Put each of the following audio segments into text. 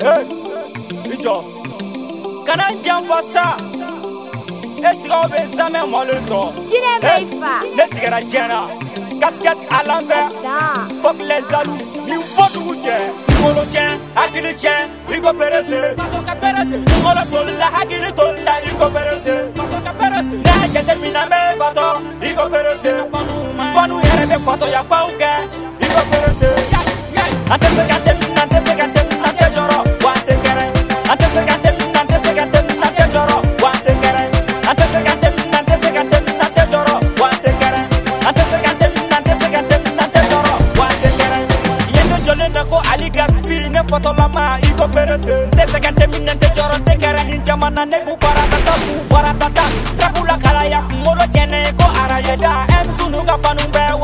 Hey, Ijo. Kana janfa sa. E sigaw bɛ zamɛ mɔlen tɔ. Jinɛ bɛ fa. Casquette à l'envers. Fuck les jaloux. Ni fɔ dugu cɛ. Kolo tiɲɛ, i ko pérese. Ka pérese. Kolo tolila, hakili tolila, i ko pérese. I ko pérese. I ko pérese. ma i ko perese te sɛgɛnte minɛnte jɔrɔnte kɛra nin jamana ne b'u baratata k'u baratata tabu la kalaya kunkolo jɛnɛ ye ko arayeda ɛmisunu ka fanu bɛɛ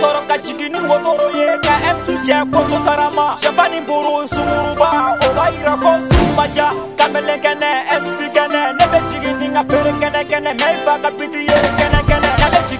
sɔrɔ ka jigin ni wotoro ye ka ɛmtu cɛ koto tarama shapani buru sunguruba o b'a yira ko sugu ma ja kamelen kɛnɛ ɛsipi kɛnɛ ne bɛ jigin ni n ka pere kɛnɛ kɛnɛ mɛ i fa ka biti ye kɛnɛ ne bɛ jigin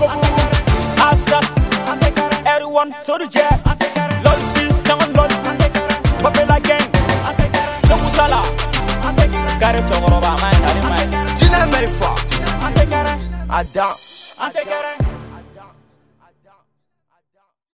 Asa, everyone soldier. Lord be sound Lord, Papela gang. Sokusala, Gare Chongoroba, man, man. Jina Maïfa, Ada, Ada.